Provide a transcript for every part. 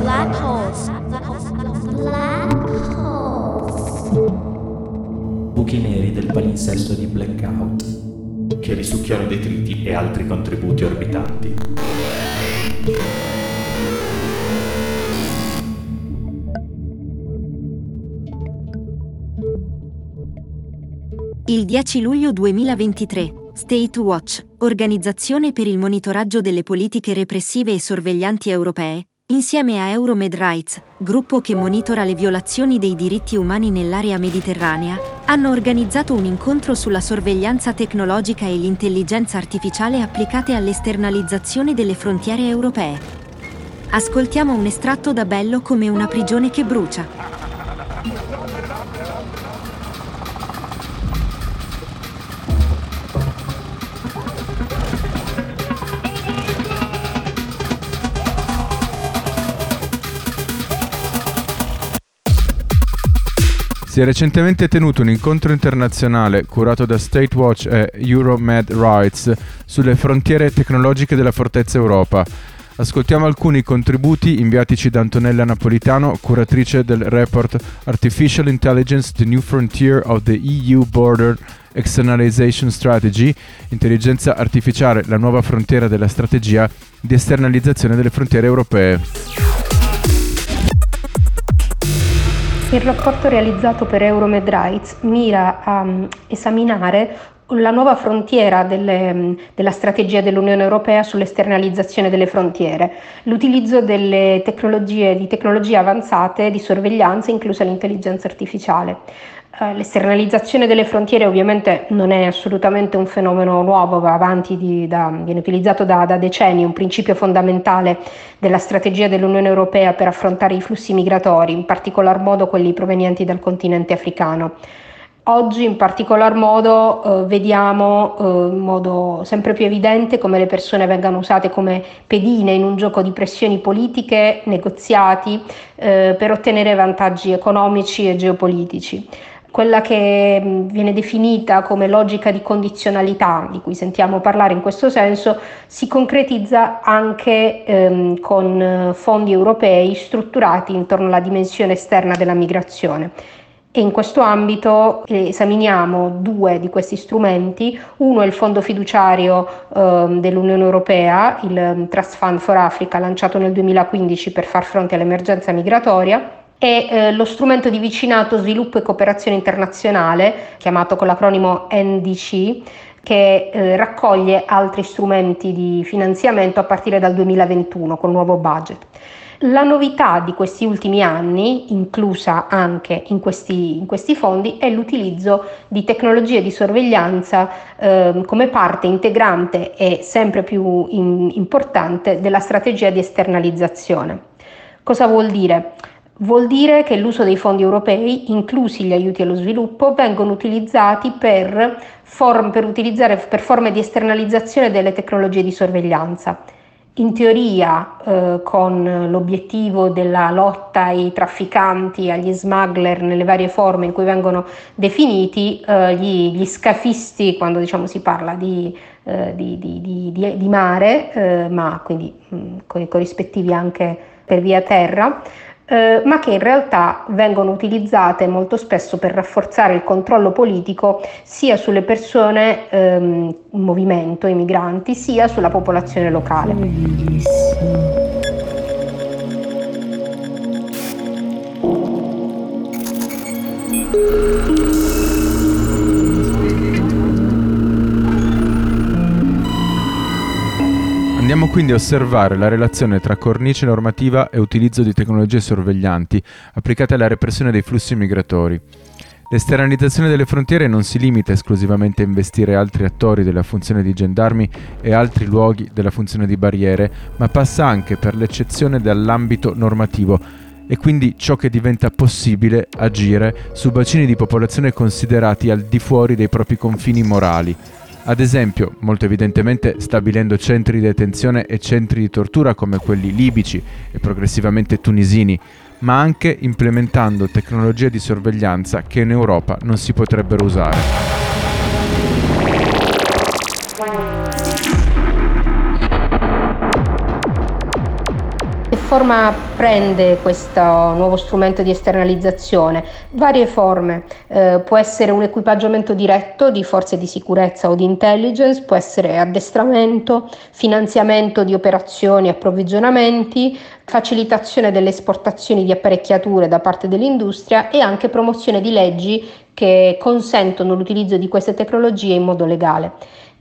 Black holes. Black holes. Buchi neri del palinsesto di blackout che risucchiano detriti e altri contributi orbitanti. Il 10 luglio 2023, State Watch, organizzazione per il monitoraggio delle politiche repressive e sorveglianti europee, insieme a Euromed Rights, gruppo che monitora le violazioni dei diritti umani nell'area mediterranea, hanno organizzato un incontro sulla sorveglianza tecnologica e l'intelligenza artificiale applicate all'esternalizzazione delle frontiere europee. Ascoltiamo un estratto da Bello come una prigione che brucia. Si è recentemente tenuto un incontro internazionale curato da State Watch e Euromed Rights sulle frontiere tecnologiche della Fortezza Europa. Ascoltiamo alcuni contributi inviatici da Antonella Napolitano, curatrice del report Artificial Intelligence, The New Frontier of the EU Border Externalization Strategy, intelligenza artificiale, la nuova frontiera della strategia di esternalizzazione delle frontiere europee. Il rapporto realizzato per Euromed Rights mira a um, esaminare la nuova frontiera delle, um, della strategia dell'Unione Europea sull'esternalizzazione delle frontiere, l'utilizzo delle tecnologie, di tecnologie avanzate di sorveglianza, inclusa l'intelligenza artificiale. Eh, l'esternalizzazione delle frontiere ovviamente non è assolutamente un fenomeno nuovo, va avanti, di, da, viene utilizzato da, da decenni, un principio fondamentale della strategia dell'Unione Europea per affrontare i flussi migratori, in particolar modo quelli provenienti dal continente africano. Oggi in particolar modo eh, vediamo eh, in modo sempre più evidente come le persone vengano usate come pedine in un gioco di pressioni politiche, negoziati eh, per ottenere vantaggi economici e geopolitici quella che viene definita come logica di condizionalità, di cui sentiamo parlare in questo senso, si concretizza anche ehm, con fondi europei strutturati intorno alla dimensione esterna della migrazione. E in questo ambito esaminiamo due di questi strumenti, uno è il fondo fiduciario eh, dell'Unione Europea, il Trust Fund for Africa, lanciato nel 2015 per far fronte all'emergenza migratoria, e eh, lo strumento di vicinato sviluppo e cooperazione internazionale, chiamato con l'acronimo NDC, che eh, raccoglie altri strumenti di finanziamento a partire dal 2021 con nuovo budget. La novità di questi ultimi anni, inclusa anche in questi, in questi fondi, è l'utilizzo di tecnologie di sorveglianza eh, come parte integrante e sempre più in, importante della strategia di esternalizzazione. Cosa vuol dire? Vuol dire che l'uso dei fondi europei, inclusi gli aiuti allo sviluppo, vengono utilizzati per, form, per, per forme di esternalizzazione delle tecnologie di sorveglianza. In teoria eh, con l'obiettivo della lotta ai trafficanti, agli smuggler nelle varie forme in cui vengono definiti, eh, gli, gli, scafisti, quando diciamo, si parla di, eh, di, di, di mare, eh, ma quindi mh, con i corrispettivi anche per via terra, eh, ma che in realtà vengono utilizzate molto spesso per rafforzare il controllo politico sia sulle persone ehm, in movimento, i migranti, sia sulla popolazione locale. Bellissimo. Andiamo quindi a osservare la relazione tra cornice normativa e utilizzo di tecnologie sorveglianti applicate alla repressione dei flussi migratori. L'esternalizzazione delle frontiere non si limita esclusivamente a investire altri attori della funzione di gendarmi e altri luoghi della funzione di barriere, ma passa anche per l'eccezione dall'ambito normativo e quindi ciò che diventa possibile agire su bacini di popolazione considerati al di fuori dei propri confini morali ad esempio, molto evidentemente stabilendo centri di detenzione e centri di tortura come quelli libici e progressivamente tunisini, ma anche implementando tecnologie di sorveglianza che in Europa non si potrebbero usare. Forma prende questo nuovo strumento di esternalizzazione? Varie forme, eh, può essere un equipaggiamento diretto di forze di sicurezza o di intelligence, può essere addestramento, finanziamento di operazioni e approvvigionamenti, facilitazione delle esportazioni di apparecchiature da parte dell'industria e anche promozione di leggi che consentono l'utilizzo di queste tecnologie in modo legale.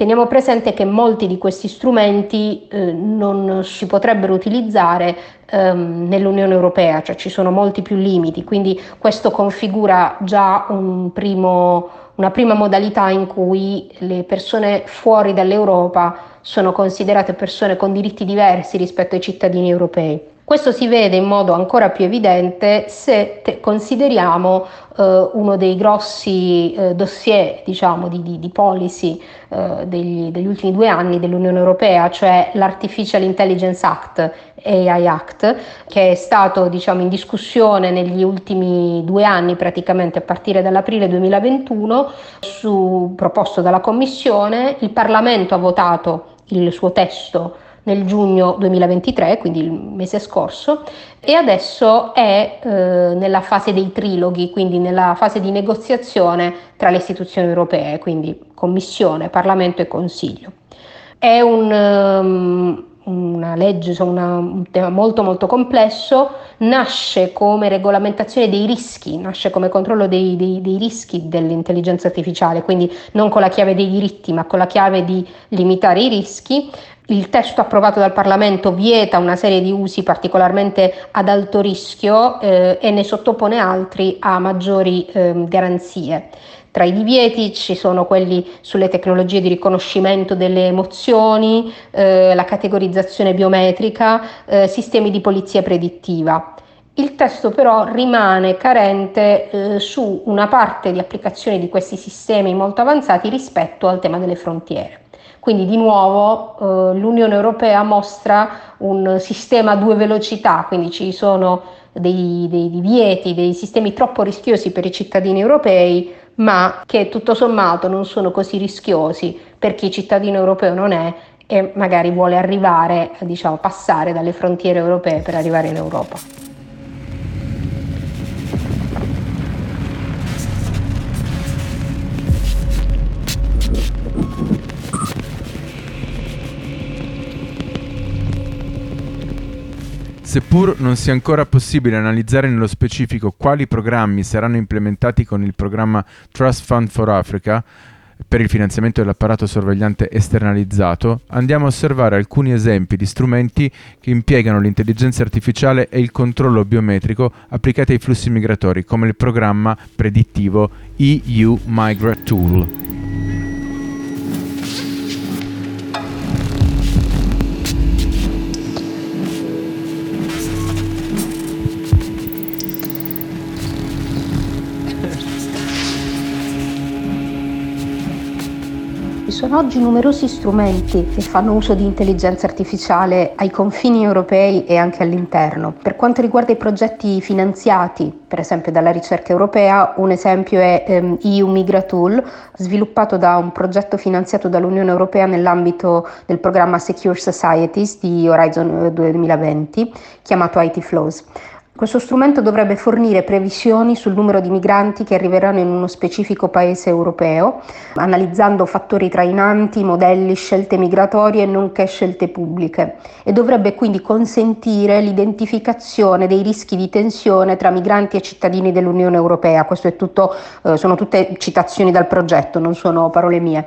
Teniamo presente che molti di questi strumenti eh, non si potrebbero utilizzare ehm, nell'Unione Europea, cioè ci sono molti più limiti, quindi questo configura già un primo, una prima modalità in cui le persone fuori dall'Europa sono considerate persone con diritti diversi rispetto ai cittadini europei. Questo si vede in modo ancora più evidente se consideriamo eh, uno dei grossi eh, dossier diciamo, di, di, di policy eh, degli, degli, ultimi due anni dell'Unione Europea, cioè l'Artificial Intelligence Act, AI Act, che è stato diciamo, in discussione negli ultimi due anni, praticamente a partire dall'aprile 2021, su, proposto dalla Commissione. Il Parlamento ha votato il suo testo nel giugno 2023, quindi il mese scorso, e adesso è eh, nella fase dei triloghi, quindi nella fase di negoziazione tra le istituzioni europee, quindi Commissione, Parlamento e Consiglio. È un, um, una legge, una, un tema molto molto complesso, nasce come regolamentazione dei rischi, nasce come controllo dei, dei, dei, rischi dell'intelligenza artificiale, quindi non con la chiave dei diritti, ma con la chiave di limitare i rischi, il testo approvato dal Parlamento vieta una serie di usi particolarmente ad alto rischio eh, e ne sottopone altri a maggiori eh, garanzie. Tra i divieti ci sono quelli sulle tecnologie di riconoscimento delle emozioni, eh, la categorizzazione biometrica, eh, sistemi di polizia predittiva. Il testo però rimane carente eh, su una parte di applicazione di questi sistemi molto avanzati rispetto al tema delle frontiere. Quindi di nuovo eh, l'Unione Europea mostra un sistema a due velocità, quindi ci sono dei, dei divieti, dei sistemi troppo rischiosi per i cittadini europei, ma che tutto sommato non sono così rischiosi per chi cittadino europeo non è e magari vuole arrivare, diciamo, passare dalle frontiere europee per arrivare in Europa. Seppur non sia ancora possibile analizzare nello specifico quali programmi saranno implementati con il programma Trust Fund for Africa per il finanziamento dell'apparato sorvegliante esternalizzato, andiamo a osservare alcuni esempi di strumenti che impiegano l'intelligenza artificiale e il controllo biometrico applicati ai flussi migratori, come il programma predittivo EU Migra Tool. Sono oggi numerosi strumenti che fanno uso di intelligenza artificiale ai confini europei e anche all'interno. Per quanto riguarda i progetti finanziati, per esempio dalla ricerca europea, un esempio è ehm, EU Migratool, sviluppato da un progetto finanziato dall'Unione Europea nell'ambito del programma Secure Societies di Horizon 2020, eh, chiamato IT Flows. Questo strumento dovrebbe fornire previsioni sul numero di migranti che arriveranno in uno specifico paese europeo, analizzando fattori trainanti, modelli, scelte migratorie nonché scelte pubbliche e dovrebbe quindi consentire l'identificazione dei rischi di tensione tra migranti e cittadini dell'Unione Europea. Tutto, eh, sono tutte citazioni dal progetto, non sono parole mie.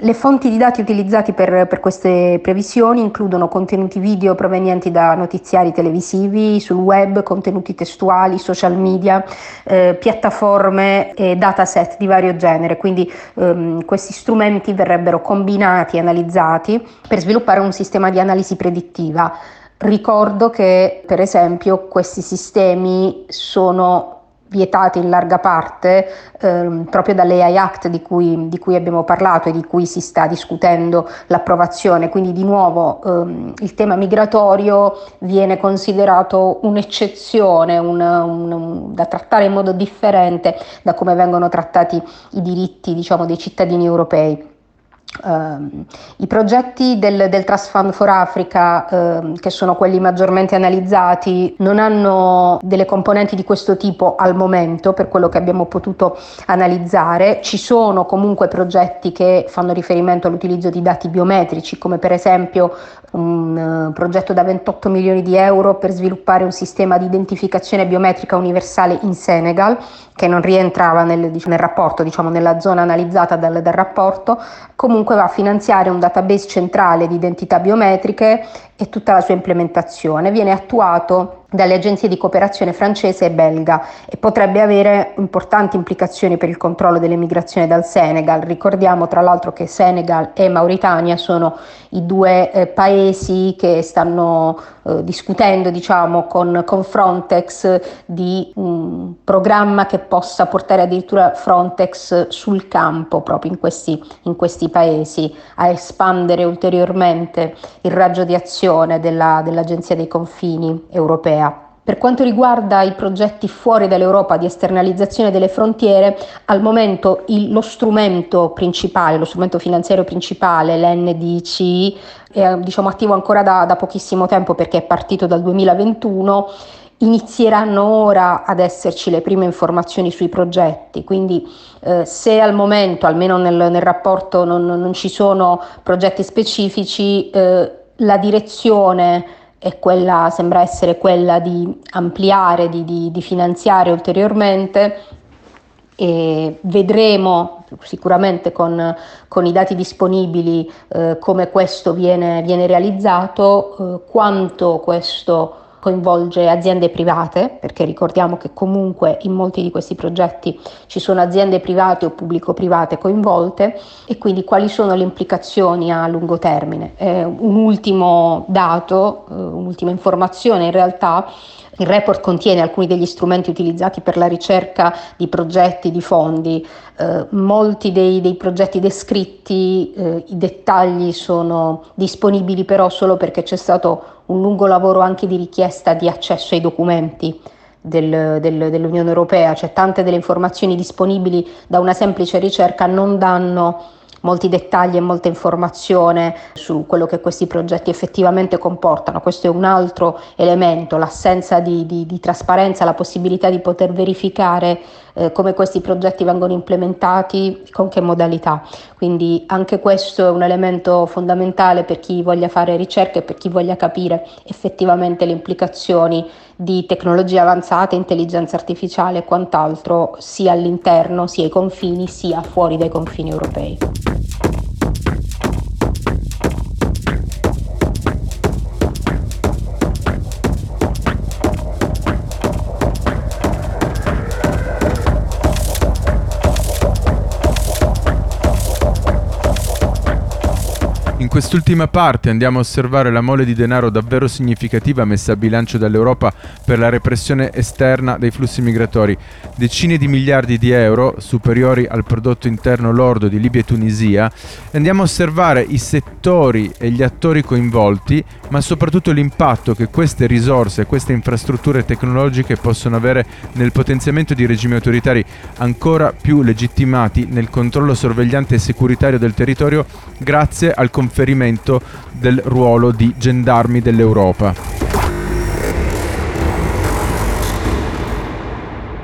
Le fonti di dati utilizzati per, per, queste previsioni includono contenuti video provenienti da notiziari televisivi, sul web, contenuti testuali, social media, eh, piattaforme e dataset di vario genere. Quindi ehm, questi strumenti verrebbero combinati e analizzati per sviluppare un sistema di analisi predittiva. Ricordo che per esempio questi sistemi sono vietati in larga parte ehm, proprio dall'AI Act di cui, di cui, abbiamo parlato e di cui si sta discutendo l'approvazione. Quindi di nuovo ehm, il tema migratorio viene considerato un'eccezione un, un, un, da trattare in modo differente da come vengono trattati i diritti diciamo, dei cittadini europei. Uh, I progetti del, del, Trust Fund for Africa, uh, che sono quelli maggiormente analizzati, non hanno delle componenti di questo tipo al momento, per quello che abbiamo potuto analizzare. Ci sono comunque progetti che fanno riferimento all'utilizzo di dati biometrici, come per esempio un uh, progetto da 28 milioni di euro per sviluppare un sistema di identificazione biometrica universale in Senegal, che non rientrava nel, diciamo, nel rapporto, diciamo nella zona analizzata dal, dal rapporto. Comunque va a finanziare un database centrale di identità biometriche e tutta la sua implementazione. Viene attuato dalle agenzie di cooperazione francese e belga e potrebbe avere importanti implicazioni per il controllo dell'emigrazione dal Senegal. Ricordiamo tra l'altro che Senegal e Mauritania sono i due eh, paesi che stanno eh, discutendo diciamo, con, con, Frontex di un programma che possa portare addirittura Frontex sul campo proprio in questi, in questi paesi a espandere ulteriormente il raggio di azione della, dell'Agenzia dei Confini europea. Per quanto riguarda i progetti fuori dall'Europa di esternalizzazione delle frontiere, al momento il, lo strumento principale, lo strumento finanziario principale, l'NDC, è diciamo, attivo ancora da, da pochissimo tempo perché è partito dal 2021 inizieranno ora ad esserci le prime informazioni sui progetti, quindi eh, se al momento, almeno nel, nel rapporto, non, non, ci sono progetti specifici, eh, la direzione e quella, sembra essere quella di ampliare, di, di, di finanziare ulteriormente e vedremo sicuramente con, con i dati disponibili eh, come questo viene, viene realizzato, eh, quanto questo coinvolge aziende private, perché ricordiamo che comunque in molti di questi progetti ci sono aziende private o pubblico-private coinvolte e quindi quali sono le implicazioni a lungo termine. Eh, un ultimo dato, eh, un'ultima informazione in realtà il report contiene alcuni degli strumenti utilizzati per la ricerca di progetti, di fondi. Eh, molti dei, dei, progetti descritti, eh, i dettagli sono disponibili però solo perché c'è stato un lungo lavoro anche di richiesta di accesso ai documenti. Del, del, dell'Unione Europea, cioè tante delle informazioni disponibili da una semplice ricerca non danno molti dettagli e molta informazione su quello che questi progetti effettivamente comportano. Questo è un altro elemento, l'assenza di, di, di trasparenza, la possibilità di poter verificare eh, come questi progetti vengono implementati, con che modalità. Quindi anche questo è un elemento fondamentale per chi voglia fare ricerche e per chi voglia capire effettivamente le implicazioni di tecnologie avanzate, intelligenza artificiale e quant'altro sia all'interno, sia ai confini, sia fuori dai confini europei. Quest'ultima parte andiamo a osservare la mole di denaro davvero significativa messa a bilancio dall'Europa per la repressione esterna dei flussi migratori. Decine di miliardi di euro, superiori al prodotto interno lordo di Libia e Tunisia, andiamo a osservare i settori e gli attori coinvolti, ma soprattutto l'impatto che queste risorse, queste infrastrutture tecnologiche possono avere nel potenziamento di regimi autoritari ancora più legittimati nel controllo sorvegliante e securitario del territorio grazie al conflitto conferimento del ruolo di gendarmi dell'Europa.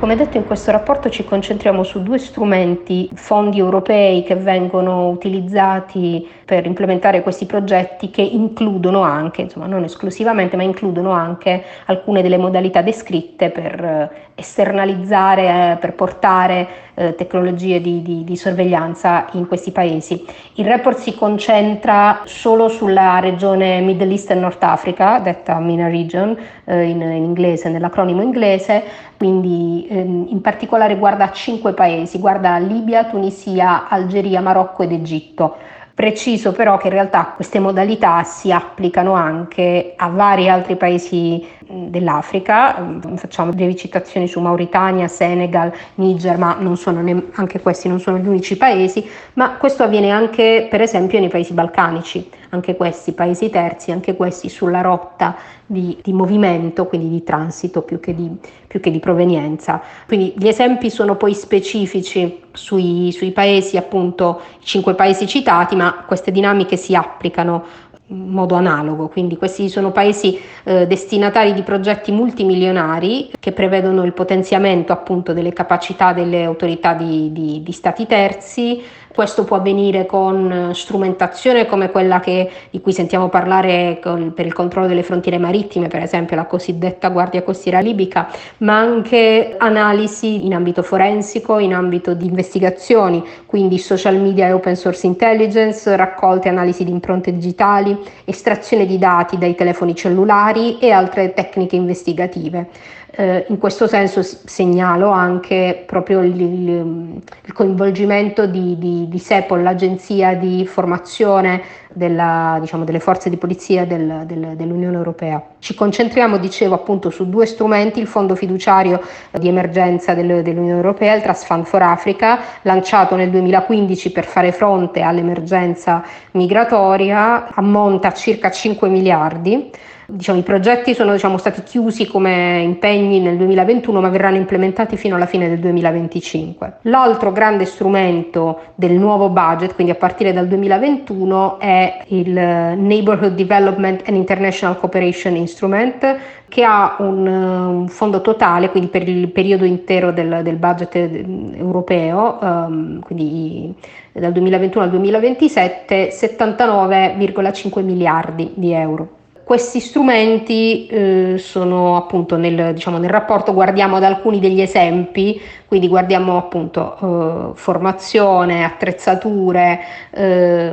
Come detto in questo rapporto ci concentriamo su due strumenti, fondi europei che vengono utilizzati per implementare questi progetti che includono anche, insomma non esclusivamente, ma includono anche alcune delle modalità descritte per eh, esternalizzare, eh, per portare eh, tecnologie di, di, di, sorveglianza in questi paesi. Il report si concentra solo sulla regione Middle East e North Africa, detta MENA Region eh, in, in inglese, nell'acronimo inglese, quindi ehm, in particolare guarda cinque paesi, guarda Libia, Tunisia, Algeria, Marocco ed Egitto. Preciso però che in realtà queste modalità si applicano anche a vari altri paesi dell'Africa, facciamo brevi citazioni su Mauritania, Senegal, Niger, ma ne- anche questi non sono gli unici paesi, ma questo avviene anche per esempio nei paesi balcanici, anche questi paesi terzi, anche questi sulla rotta di, di movimento, quindi di transito più che di, più che di, provenienza. Quindi gli esempi sono poi specifici sui, sui paesi, appunto i cinque paesi citati, ma queste dinamiche si applicano modo analogo, quindi questi sono paesi eh, destinatari di progetti multimilionari che prevedono il potenziamento appunto delle capacità delle autorità di, di, di stati terzi, questo può avvenire con strumentazione come quella che, di cui sentiamo parlare con, per il controllo delle frontiere marittime, per esempio la cosiddetta Guardia Costiera Libica, ma anche analisi in ambito forensico, in ambito di investigazioni, quindi social media e open source intelligence, raccolte e analisi di impronte digitali, estrazione di dati dai telefoni cellulari e altre tecniche investigative. Eh, in questo senso segnalo anche proprio il, il, il coinvolgimento di, di, di, SEPOL, l'agenzia di formazione della, diciamo, delle forze di polizia del, del, dell'Unione Europea. Ci concentriamo, dicevo, appunto su due strumenti, il fondo fiduciario di emergenza del, dell'Unione Europea, il Trust Fund for Africa, lanciato nel 2015 per fare fronte all'emergenza migratoria, ammonta a circa 5 miliardi. Diciamo, I progetti sono diciamo, stati chiusi come impegni nel 2021 ma verranno implementati fino alla fine del 2025. L'altro grande strumento del nuovo budget, quindi a partire dal 2021, è il Neighborhood Development and International Cooperation Instrument che ha un, un fondo totale, quindi per il periodo intero del, del budget europeo, um, quindi dal 2021 al 2027, 79,5 miliardi di euro. Questi strumenti eh, sono appunto nel, diciamo, nel, rapporto, guardiamo ad alcuni degli esempi, quindi guardiamo appunto eh, formazione, attrezzature, eh,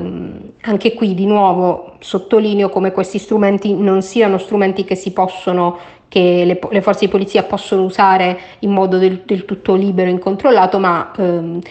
anche qui di nuovo sottolineo come questi strumenti non siano strumenti che si possono che le, le, forze di polizia possono usare in modo del, del tutto libero e incontrollato, ma ehm,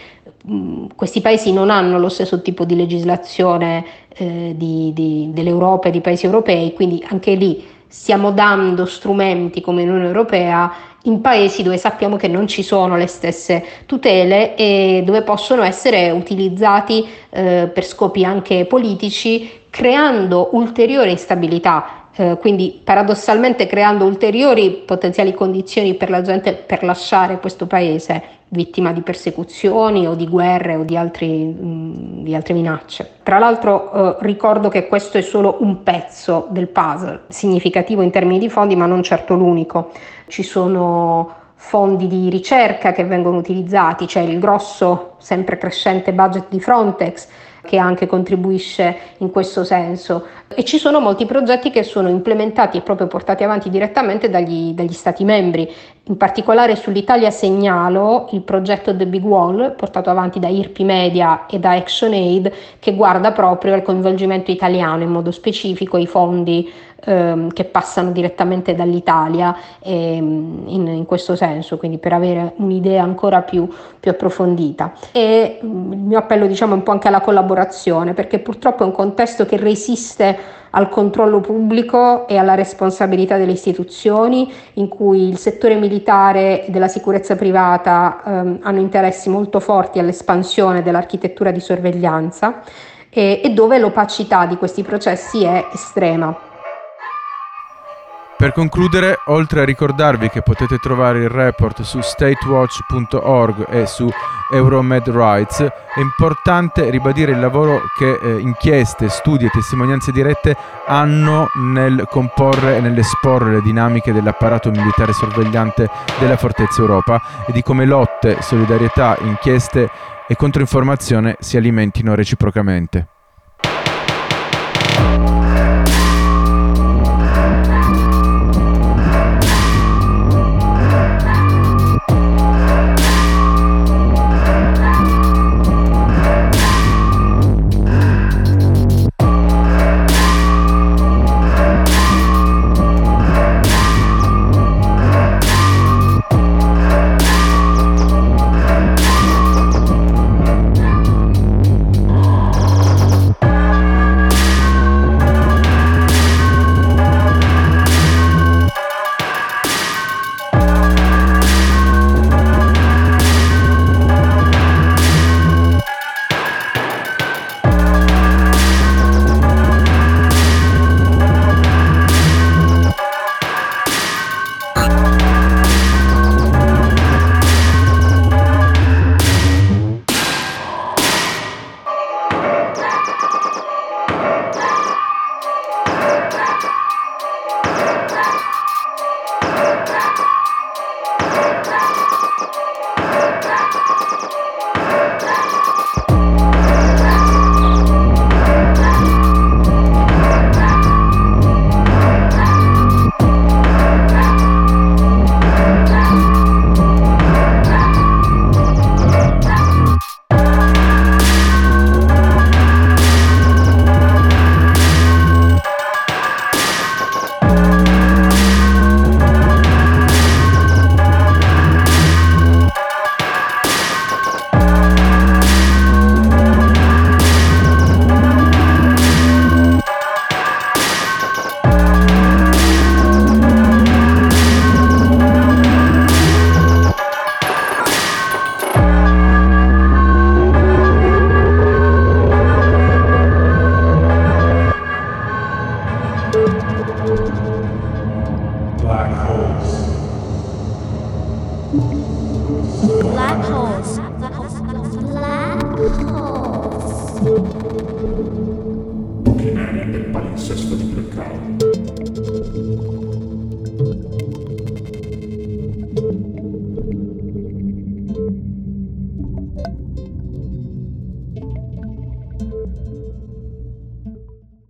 questi paesi non hanno lo stesso tipo di legislazione eh, di, di, dell'Europa e di paesi europei, quindi anche lì stiamo dando strumenti come Unione Europea in paesi dove sappiamo che non ci sono le stesse tutele e dove possono essere utilizzati eh, per scopi anche politici, creando ulteriore instabilità eh, quindi paradossalmente creando ulteriori potenziali condizioni per la gente per lasciare questo paese vittima di persecuzioni o di guerre o di, altri, mh, mm, di altre minacce. Tra l'altro eh, ricordo che questo è solo un pezzo del puzzle, significativo in termini di fondi ma non certo l'unico. Ci sono fondi di ricerca che vengono utilizzati, c'è il grosso, sempre crescente budget di Frontex che anche contribuisce in questo senso e ci sono molti progetti che sono implementati e proprio portati avanti direttamente dagli, dagli Stati membri. In particolare sull'Italia segnalo il progetto The Big Wall portato avanti da IRPI Media e da ActionAid che guarda proprio al coinvolgimento italiano in modo specifico, i fondi ehm, che passano direttamente dall'Italia ehm, in, in, questo senso, quindi per avere un'idea ancora più, più approfondita. E mm, il mio appello diciamo un po' anche alla collaborazione, perché purtroppo è un contesto che resiste al controllo pubblico e alla responsabilità delle istituzioni, in cui il settore militare e della sicurezza privata ehm, hanno interessi molto forti all'espansione dell'architettura di sorveglianza e, e dove l'opacità di questi processi è estrema. Per concludere, oltre a ricordarvi che potete trovare il report su statewatch.org e su Euromed Rights, è importante ribadire il lavoro che eh, inchieste, studi e testimonianze dirette hanno nel comporre e nell'esporre le dinamiche dell'apparato militare sorvegliante della Fortezza Europa e di come lotte, solidarietà, inchieste e controinformazione si alimentino reciprocamente.